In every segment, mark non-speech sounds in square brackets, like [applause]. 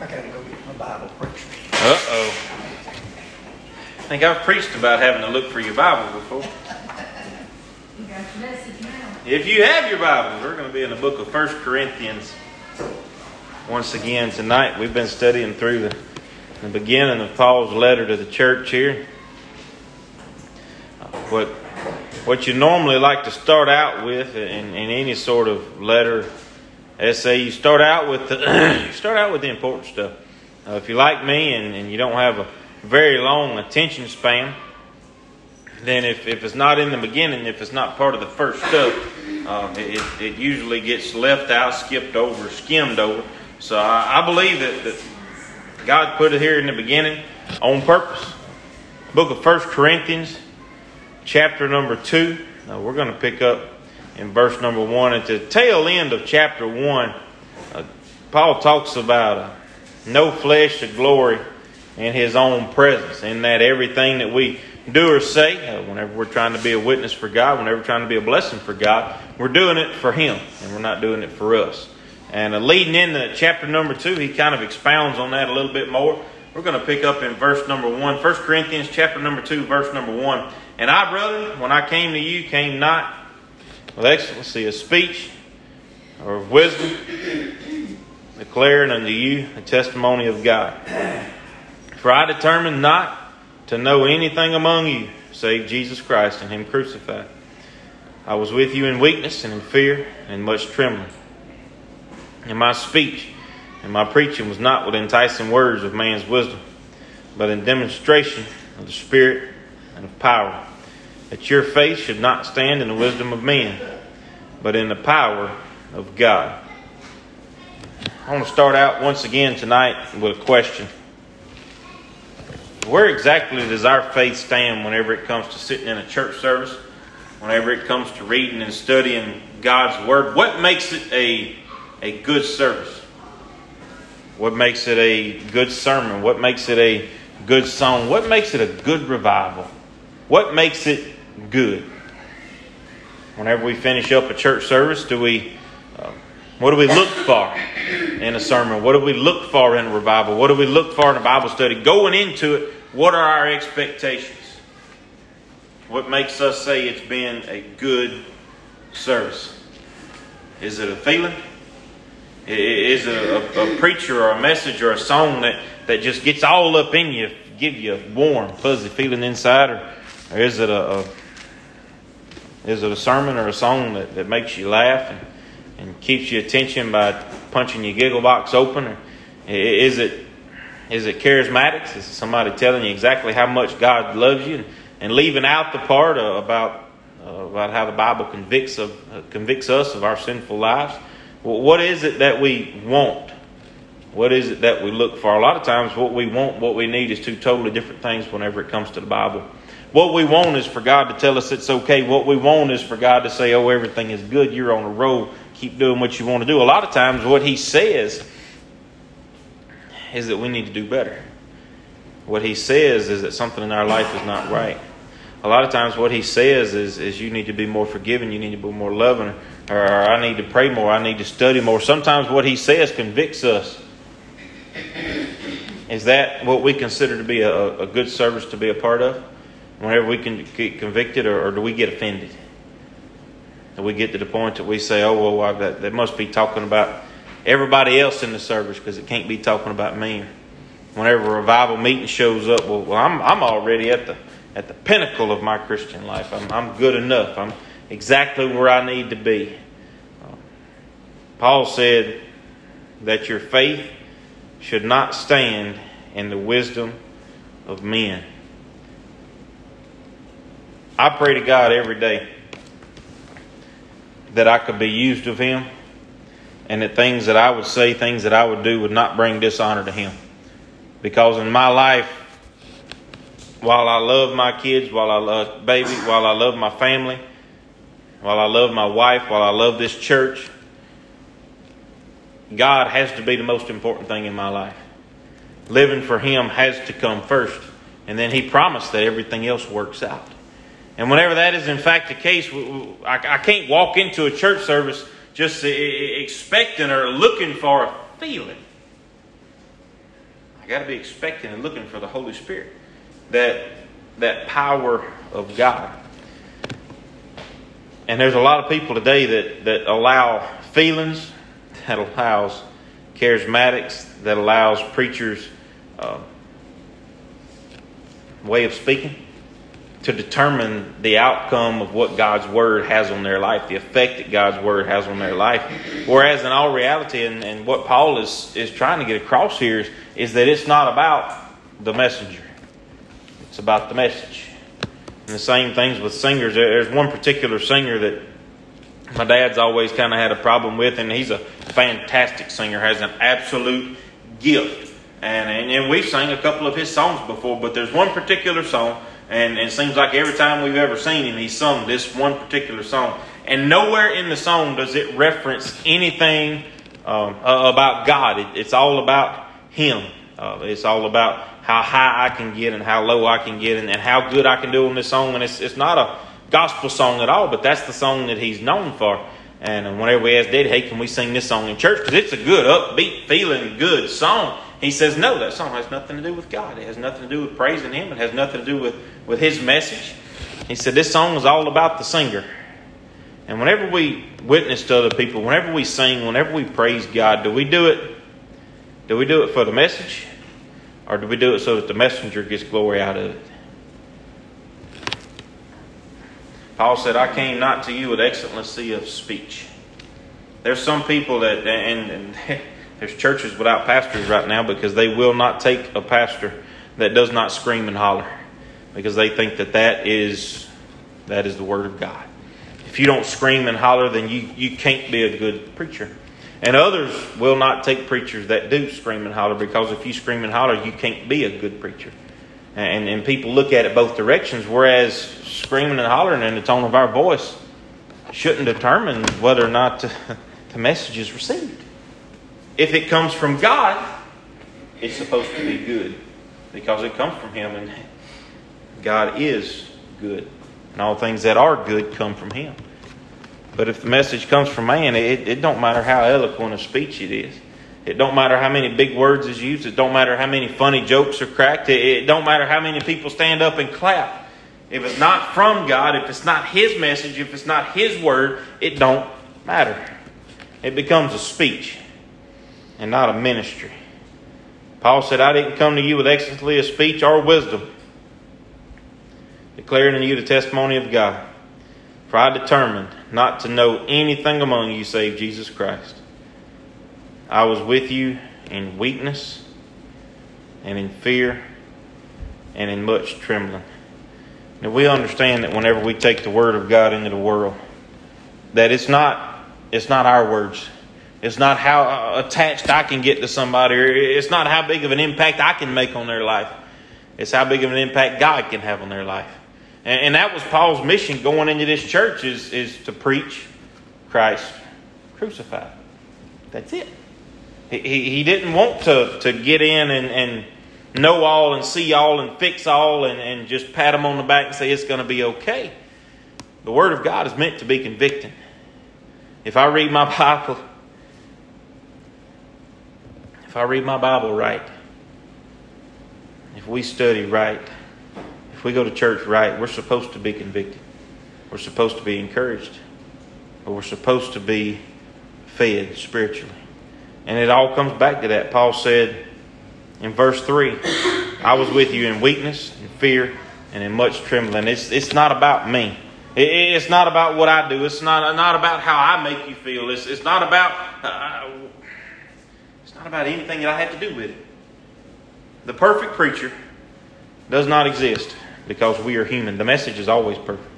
I gotta go get my Bible preacher. Uh oh. I think I've preached about having to look for your Bible before. You got your message now. If you have your Bibles, we're going to be in the book of First Corinthians. Once again, tonight we've been studying through the, the beginning of Paul's letter to the church here. What, what you normally like to start out with in, in any sort of letter, essay, you start out with the, [clears throat] you start out with the important stuff. Uh, if you're like me and, and you don't have a very long attention span, then if, if it's not in the beginning, if it's not part of the first stuff, uh, it, it usually gets left out, skipped over, skimmed over. So I, I believe that, that God put it here in the beginning on purpose. Book of First Corinthians, chapter number 2. Now we're going to pick up in verse number 1. At the tail end of chapter 1, uh, Paul talks about uh, no flesh to glory in his own presence, in that everything that we do or say, uh, whenever we're trying to be a witness for God, whenever we're trying to be a blessing for God, we're doing it for Him, and we're not doing it for us. And uh, leading into chapter number two, he kind of expounds on that a little bit more. We're going to pick up in verse number one, 1 Corinthians chapter number two, verse number one. And I, brother, when I came to you, came not with excellency of speech or of wisdom, declaring unto you the testimony of God. For I determined not to know anything among you save Jesus Christ and Him crucified. I was with you in weakness and in fear and much trembling. And my speech and my preaching was not with enticing words of man's wisdom, but in demonstration of the Spirit and of power, that your faith should not stand in the wisdom of men, but in the power of God. I want to start out once again tonight with a question. Where exactly does our faith stand whenever it comes to sitting in a church service, whenever it comes to reading and studying God's Word? What makes it a, a good service? What makes it a good sermon? What makes it a good song? What makes it a good revival? What makes it good? Whenever we finish up a church service, do we uh, what do we look for in a sermon? What do we look for in a revival? What do we look for in a Bible study? Going into it, what are our expectations? What makes us say it's been a good service? Is it a feeling? Is it a, a, preacher or a message or a song that, that just gets all up in you, give you a warm, fuzzy feeling inside? Or, or is it a, a, is it a sermon or a song that, that makes you laugh and, and keeps your attention by punching your giggle box open? Or is it is it charismatics? Is it somebody telling you exactly how much God loves you and, and leaving out the part about uh, about how the Bible convicts of uh, convicts us of our sinful lives? Well, what is it that we want? What is it that we look for? A lot of times, what we want, what we need, is two totally different things whenever it comes to the Bible. What we want is for God to tell us it's okay. What we want is for God to say, oh, everything is good. You're on a roll. Keep doing what you want to do. A lot of times, what He says is that we need to do better. What he says is that something in our life is not right. A lot of times, what he says is, is you need to be more forgiving, you need to be more loving, or I need to pray more, I need to study more. Sometimes, what he says convicts us. Is that what we consider to be a, a good service to be a part of? Whenever we can get convicted, or, or do we get offended? Do we get to the point that we say, oh, well, that, that must be talking about everybody else in the service because it can't be talking about me. Whenever a revival meeting shows up, well, well I'm, I'm already at the, at the pinnacle of my Christian life. I'm, I'm good enough. I'm exactly where I need to be. Paul said that your faith should not stand in the wisdom of men. I pray to God every day that I could be used of Him and that things that I would say, things that I would do, would not bring dishonor to Him. Because in my life, while I love my kids, while I love baby, while I love my family, while I love my wife, while I love this church, God has to be the most important thing in my life. Living for Him has to come first. And then He promised that everything else works out. And whenever that is in fact the case, I can't walk into a church service just expecting or looking for a feeling. I got to be expecting and looking for the Holy Spirit. That that power of God. And there's a lot of people today that, that allow feelings, that allows charismatics, that allows preachers' uh, way of speaking to determine the outcome of what God's Word has on their life, the effect that God's Word has on their life. Whereas, in all reality, and, and what Paul is, is trying to get across here is, is that it's not about the messenger, it's about the message. And the same things with singers. There's one particular singer that my dad's always kind of had a problem with, and he's a fantastic singer, has an absolute gift. And, and, and we've sang a couple of his songs before, but there's one particular song and, and it seems like every time we've ever seen him, he's sung this one particular song. And nowhere in the song does it reference anything um, about God. It, it's all about Him. Uh, it's all about how high I can get and how low I can get and, and how good I can do on this song. And it's, it's not a gospel song at all, but that's the song that he's known for. And whenever we ask Daddy, hey, can we sing this song in church? Because it's a good, upbeat, feeling good song. He says, no, that song has nothing to do with God. It has nothing to do with praising Him. It has nothing to do with, with His message. He said, this song is all about the singer. And whenever we witness to other people, whenever we sing, whenever we praise God, do we do it? Do we do it for the message? Or do we do it so that the messenger gets glory out of it? Paul said, I came not to you with excellency of speech. There's some people that, and, and [laughs] there's churches without pastors right now because they will not take a pastor that does not scream and holler because they think that that is that is the word of God. If you don't scream and holler, then you, you can't be a good preacher. And others will not take preachers that do scream and holler because if you scream and holler, you can't be a good preacher. And, and people look at it both directions, whereas screaming and hollering in the tone of our voice shouldn't determine whether or not the [laughs] message is received if it comes from God, it's supposed to be good because it comes from Him, and God is good. And all things that are good come from Him. But if the message comes from man, it, it don't matter how eloquent a speech it is. It don't matter how many big words is used. It don't matter how many funny jokes are cracked. It, it don't matter how many people stand up and clap. If it's not from God, if it's not His message, if it's not His word, it don't matter. It becomes a speech and not a ministry. Paul said, I didn't come to you with excellency of speech or wisdom, declaring to you the testimony of God. For I determined not to know anything among you save Jesus Christ. I was with you in weakness and in fear and in much trembling. Now we understand that whenever we take the word of God into the world, that it's not it's not our words. It's not how uh, attached I can get to somebody. It's not how big of an impact I can make on their life. It's how big of an impact God can have on their life. And, and that was Paul's mission going into this church is, is to preach Christ crucified. That's it. He, he didn't want to, to get in and, and know all and see all and fix all and, and just pat them on the back and say it's going to be okay. The Word of God is meant to be convicting. If I read my [laughs] Bible if I read my Bible right, if we study right, if we go to church right, we're supposed to be convicted. We're supposed to be encouraged. But we're supposed to be fed spiritually. And it all comes back to that. Paul said in verse 3 I was with you in weakness, in fear, and in much trembling. It's, it's not about me. it's not about what I do. It's not, not about how I make you feel. It's, it's not about uh, about anything that I have to do with it. The perfect preacher does not exist because we are human. The message is always perfect.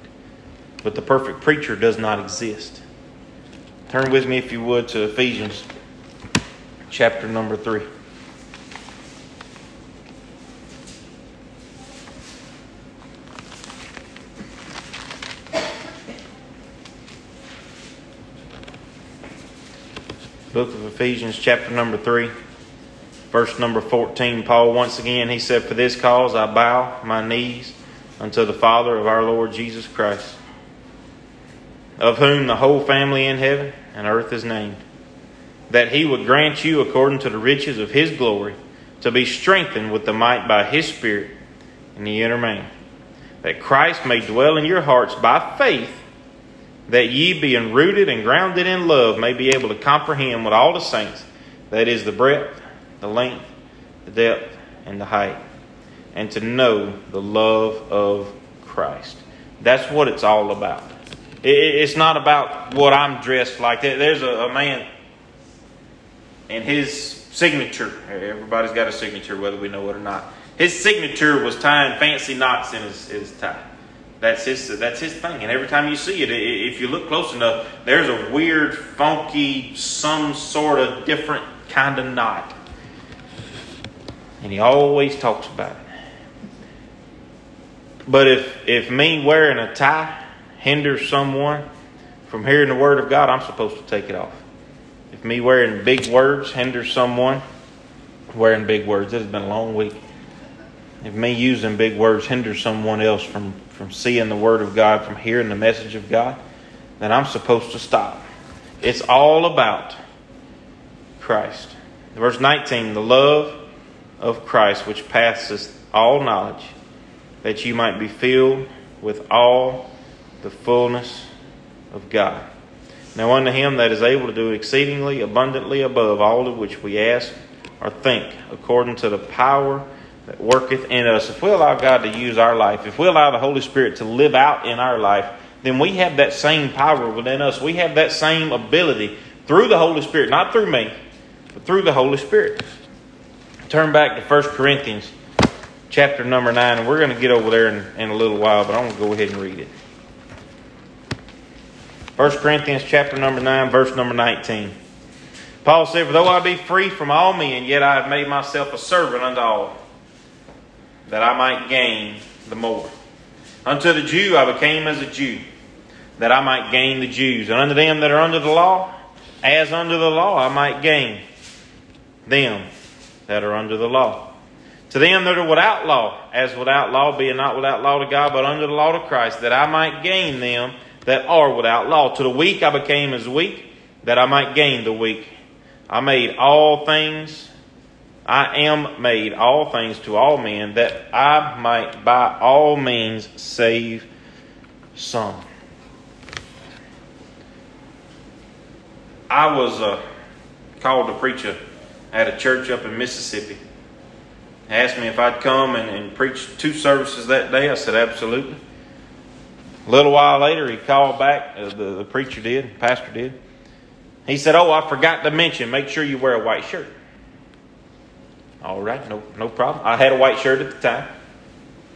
But the perfect preacher does not exist. Turn with me, if you would, to Ephesians chapter number 3. Book of Ephesians, chapter number 3, verse number 14. Paul, once again, he said, For this cause I bow my knees unto the Father of our Lord Jesus Christ, of whom the whole family in heaven and earth is named, that he would grant you, according to the riches of his glory, to be strengthened with the might by his Spirit in the inner man, that Christ may dwell in your hearts by faith, that ye, being rooted and grounded in love, may be able to comprehend with all the saints that is the breadth, the length, the depth, and the height, and to know the love of Christ. That's what it's all about. It's not about what I'm dressed like. There's a man and his signature. Everybody's got a signature, whether we know it or not. His signature was tying fancy knots in his, his tie. That's his, that's his thing. And every time you see it, if you look close enough, there's a weird, funky, some sort of different kind of knot. And he always talks about it. But if, if me wearing a tie hinders someone from hearing the Word of God, I'm supposed to take it off. If me wearing big words hinders someone wearing big words, it has been a long week. If me using big words hinders someone else from, from seeing the Word of God, from hearing the message of God, then I'm supposed to stop. It's all about Christ. Verse 19 the love of Christ, which passes all knowledge, that you might be filled with all the fullness of God. Now unto him that is able to do exceedingly abundantly above all of which we ask or think, according to the power that worketh in us. If we allow God to use our life, if we allow the Holy Spirit to live out in our life, then we have that same power within us. We have that same ability through the Holy Spirit, not through me, but through the Holy Spirit. Turn back to 1 Corinthians chapter number 9, and we're going to get over there in, in a little while, but I'm going to go ahead and read it. 1 Corinthians chapter number 9, verse number 19. Paul said, For though I be free from all men, yet I have made myself a servant unto all, that I might gain the more. Unto the Jew I became as a Jew, that I might gain the Jews. And unto them that are under the law, as under the law I might gain them that are under the law. To them that are without law, as without law, being not without law to God, but under the law to Christ, that I might gain them that are without law. To the weak I became as weak, that I might gain the weak. I made all things, I am made all things to all men, that I might by all means save some. I was uh, called to preach a, at a church up in Mississippi. He asked me if I'd come and, and preach two services that day. I said, absolutely. A little while later, he called back, uh, the, the preacher did, pastor did. He said, Oh, I forgot to mention, make sure you wear a white shirt. All right, no, no problem. I had a white shirt at the time.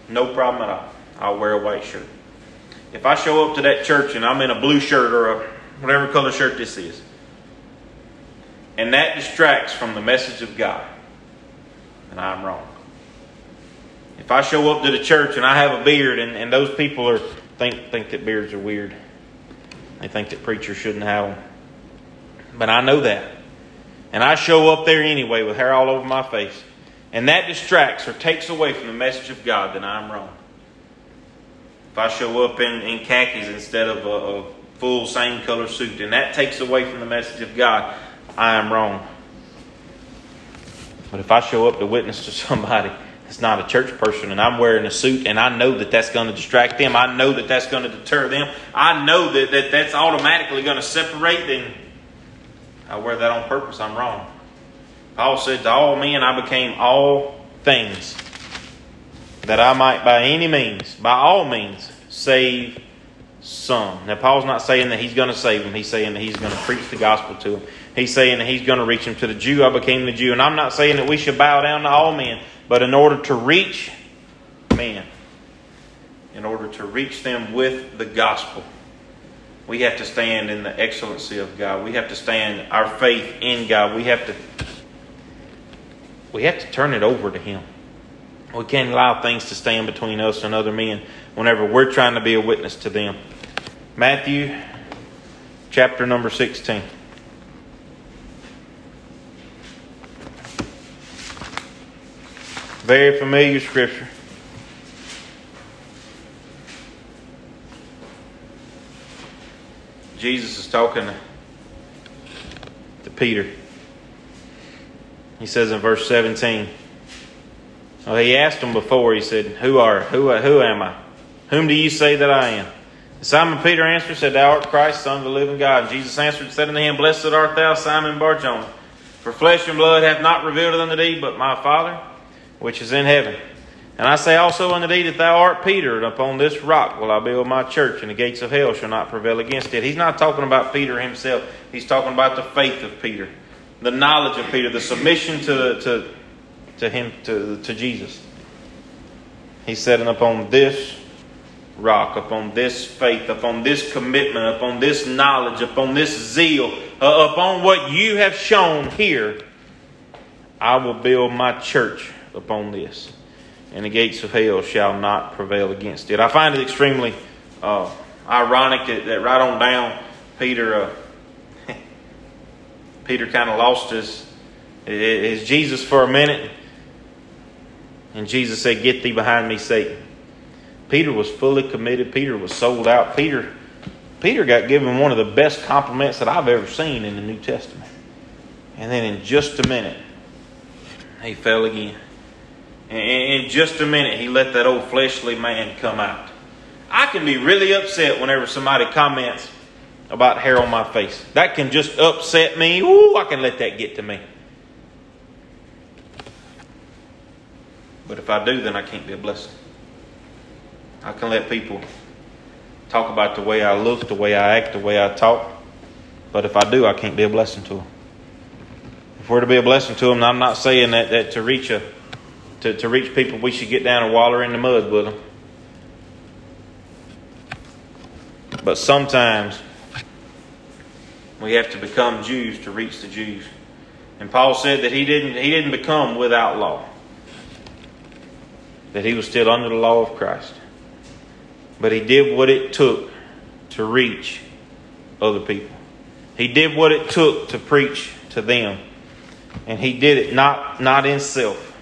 No problem at all. I'll wear a white shirt. If I show up to that church and I'm in a blue shirt or a whatever color shirt this is, and that distracts from the message of God, then I'm wrong. If I show up to the church and I have a beard and, and those people are think think that beards are weird. They think that preachers shouldn't have them. But I know that. And I show up there anyway with hair all over my face. And that distracts or takes away from the message of God, then I'm wrong. If I show up in, in khakis instead of a, a full same color suit, and that takes away from the message of God, I am wrong. But if I show up to witness to [laughs] somebody that's not a church person and I'm wearing a suit and I know that that's going to distract them, I know that that's going to deter them, I know that, that that's automatically going to separate them, I wear that on purpose, I'm wrong. Paul said, To all men I became all things, that I might by any means, by all means, save some. Now, Paul's not saying that he's going to save them. He's saying that he's going to preach the gospel to them. He's saying that he's going to reach them. To the Jew, I became the Jew. And I'm not saying that we should bow down to all men. But in order to reach men, in order to reach them with the gospel, we have to stand in the excellency of God. We have to stand our faith in God. We have to we have to turn it over to him. We can't allow things to stand between us and other men whenever we're trying to be a witness to them. Matthew chapter number 16. Very familiar scripture. Jesus is talking to Peter. He says in verse 17, Well, he asked him before, he said, Who are who who am I? Whom do you say that I am? Simon Peter answered, said, Thou art Christ, Son of the living God. And Jesus answered said unto him, Blessed art thou, Simon Barjona. For flesh and blood hath not revealed it unto thee, but my Father which is in heaven. And I say also unto thee that thou art Peter, and upon this rock will I build my church, and the gates of hell shall not prevail against it. He's not talking about Peter himself. He's talking about the faith of Peter, the knowledge of Peter, the submission to, to, to him, to, to Jesus. He said, and upon this rock, upon this faith, upon this commitment, upon this knowledge, upon this zeal, uh, upon what you have shown here, I will build my church upon this. And the gates of hell shall not prevail against it. I find it extremely uh, ironic that, that, right on down, Peter, uh, [laughs] Peter kind of lost his, his Jesus for a minute. And Jesus said, Get thee behind me, Satan. Peter was fully committed. Peter was sold out. Peter, Peter got given one of the best compliments that I've ever seen in the New Testament. And then in just a minute, he fell again. In just a minute, he let that old fleshly man come out. I can be really upset whenever somebody comments about hair on my face. That can just upset me. Ooh, I can let that get to me. But if I do, then I can't be a blessing. I can let people talk about the way I look, the way I act, the way I talk. But if I do, I can't be a blessing to them. If we're to be a blessing to them, I'm not saying that, that to reach a to, to reach people, we should get down and waller in the mud with them. But sometimes we have to become Jews to reach the Jews. And Paul said that he didn't, he didn't become without law, that he was still under the law of Christ. But he did what it took to reach other people. He did what it took to preach to them. And he did it not, not in self,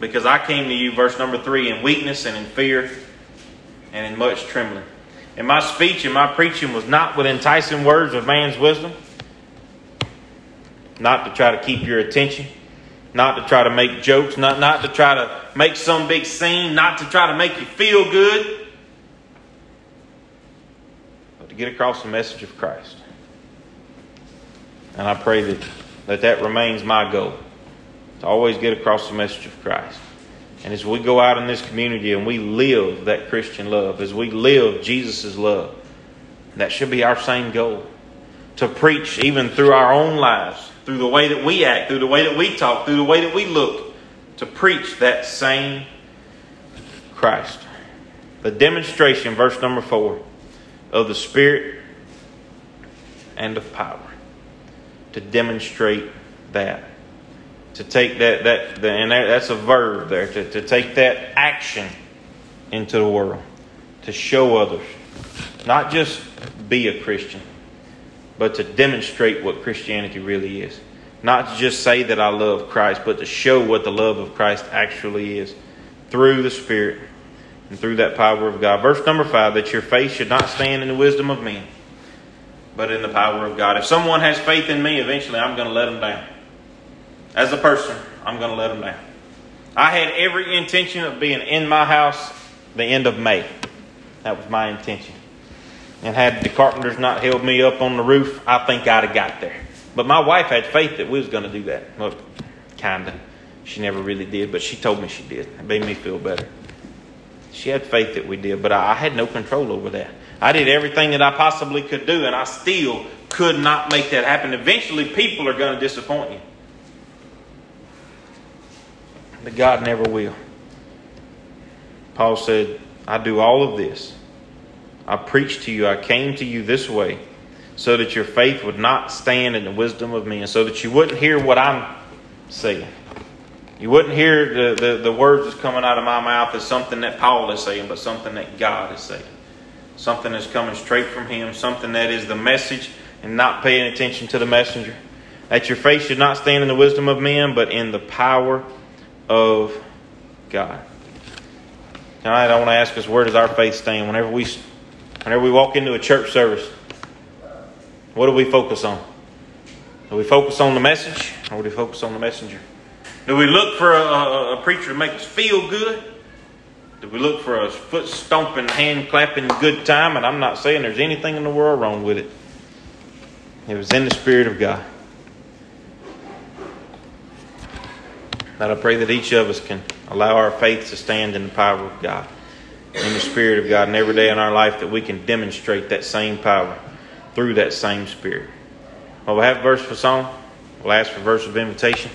because I came to you, verse number three, in weakness and in fear and in much trembling. And my speech and my preaching was not with enticing words of man's wisdom, not to try to keep your attention, not to try to make jokes, not, not to try to make some big scene, not to try to make you feel good, but to get across the message of Christ. And I pray that that, that remains my goal to always get across the message of Christ. And as we go out in this community and we live that Christian love, as we live Jesus' love, that should be our same goal. To preach even through our own lives, through the way that we act, through the way that we talk, through the way that we look, to preach that same Christ. The demonstration, verse number four, of the Spirit and of power. To demonstrate that to take that that and that, that's a verb there to, to take that action into the world to show others not just be a christian but to demonstrate what christianity really is. Not to just say that i love christ but to show what the love of christ actually is through the spirit and through that power of god. Verse number five that your faith should not stand in the wisdom of men but in the power of god. If someone has faith in me eventually i'm going to let them down as a person, I'm going to let them down. I had every intention of being in my house the end of May. That was my intention. And had the carpenters not held me up on the roof, I think I'd have got there. But my wife had faith that we was going to do that. Well, kind of. She never really did, but she told me she did. It made me feel better. She had faith that we did, but I had no control over that. I did everything that I possibly could do, and I still could not make that happen. Eventually, people are going to disappoint you but God never will. Paul said, I do all of this. I preached to you, I came to you this way, so that your faith would not stand in the wisdom of men, so that you wouldn't hear what I'm saying. You wouldn't hear the, the, the words that's coming out of my mouth as something that Paul is saying, but something that God is saying. Something that's coming straight from Him, something that is the message and not paying attention to the messenger. That your faith should not stand in the wisdom of men, but in the power of God. Tonight, I don't want to ask us where does our faith stand? Whenever we, whenever we walk into a church service, what do we focus on? Do we focus on the message or do we focus on the messenger? Do we look for a, a, a preacher to make us feel good? Do we look for a foot stomping, hand clapping good time? And I'm not saying there's anything in the world wrong with it. It was in the Spirit of God. That I pray that each of us can allow our faith to stand in the power of God, in the Spirit of God, and every day in our life that we can demonstrate that same power through that same Spirit. Well, we'll have verse for song. We'll ask for verse of invitation.